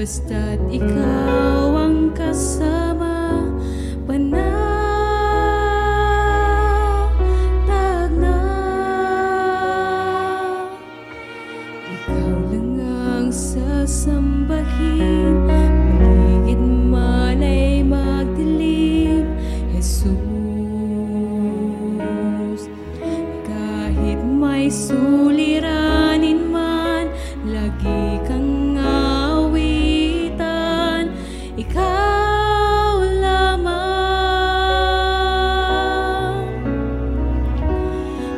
Basta't ikaw ang kasama, panahon. sasambahin Paligid man ay magdilim Jesus Kahit may sulit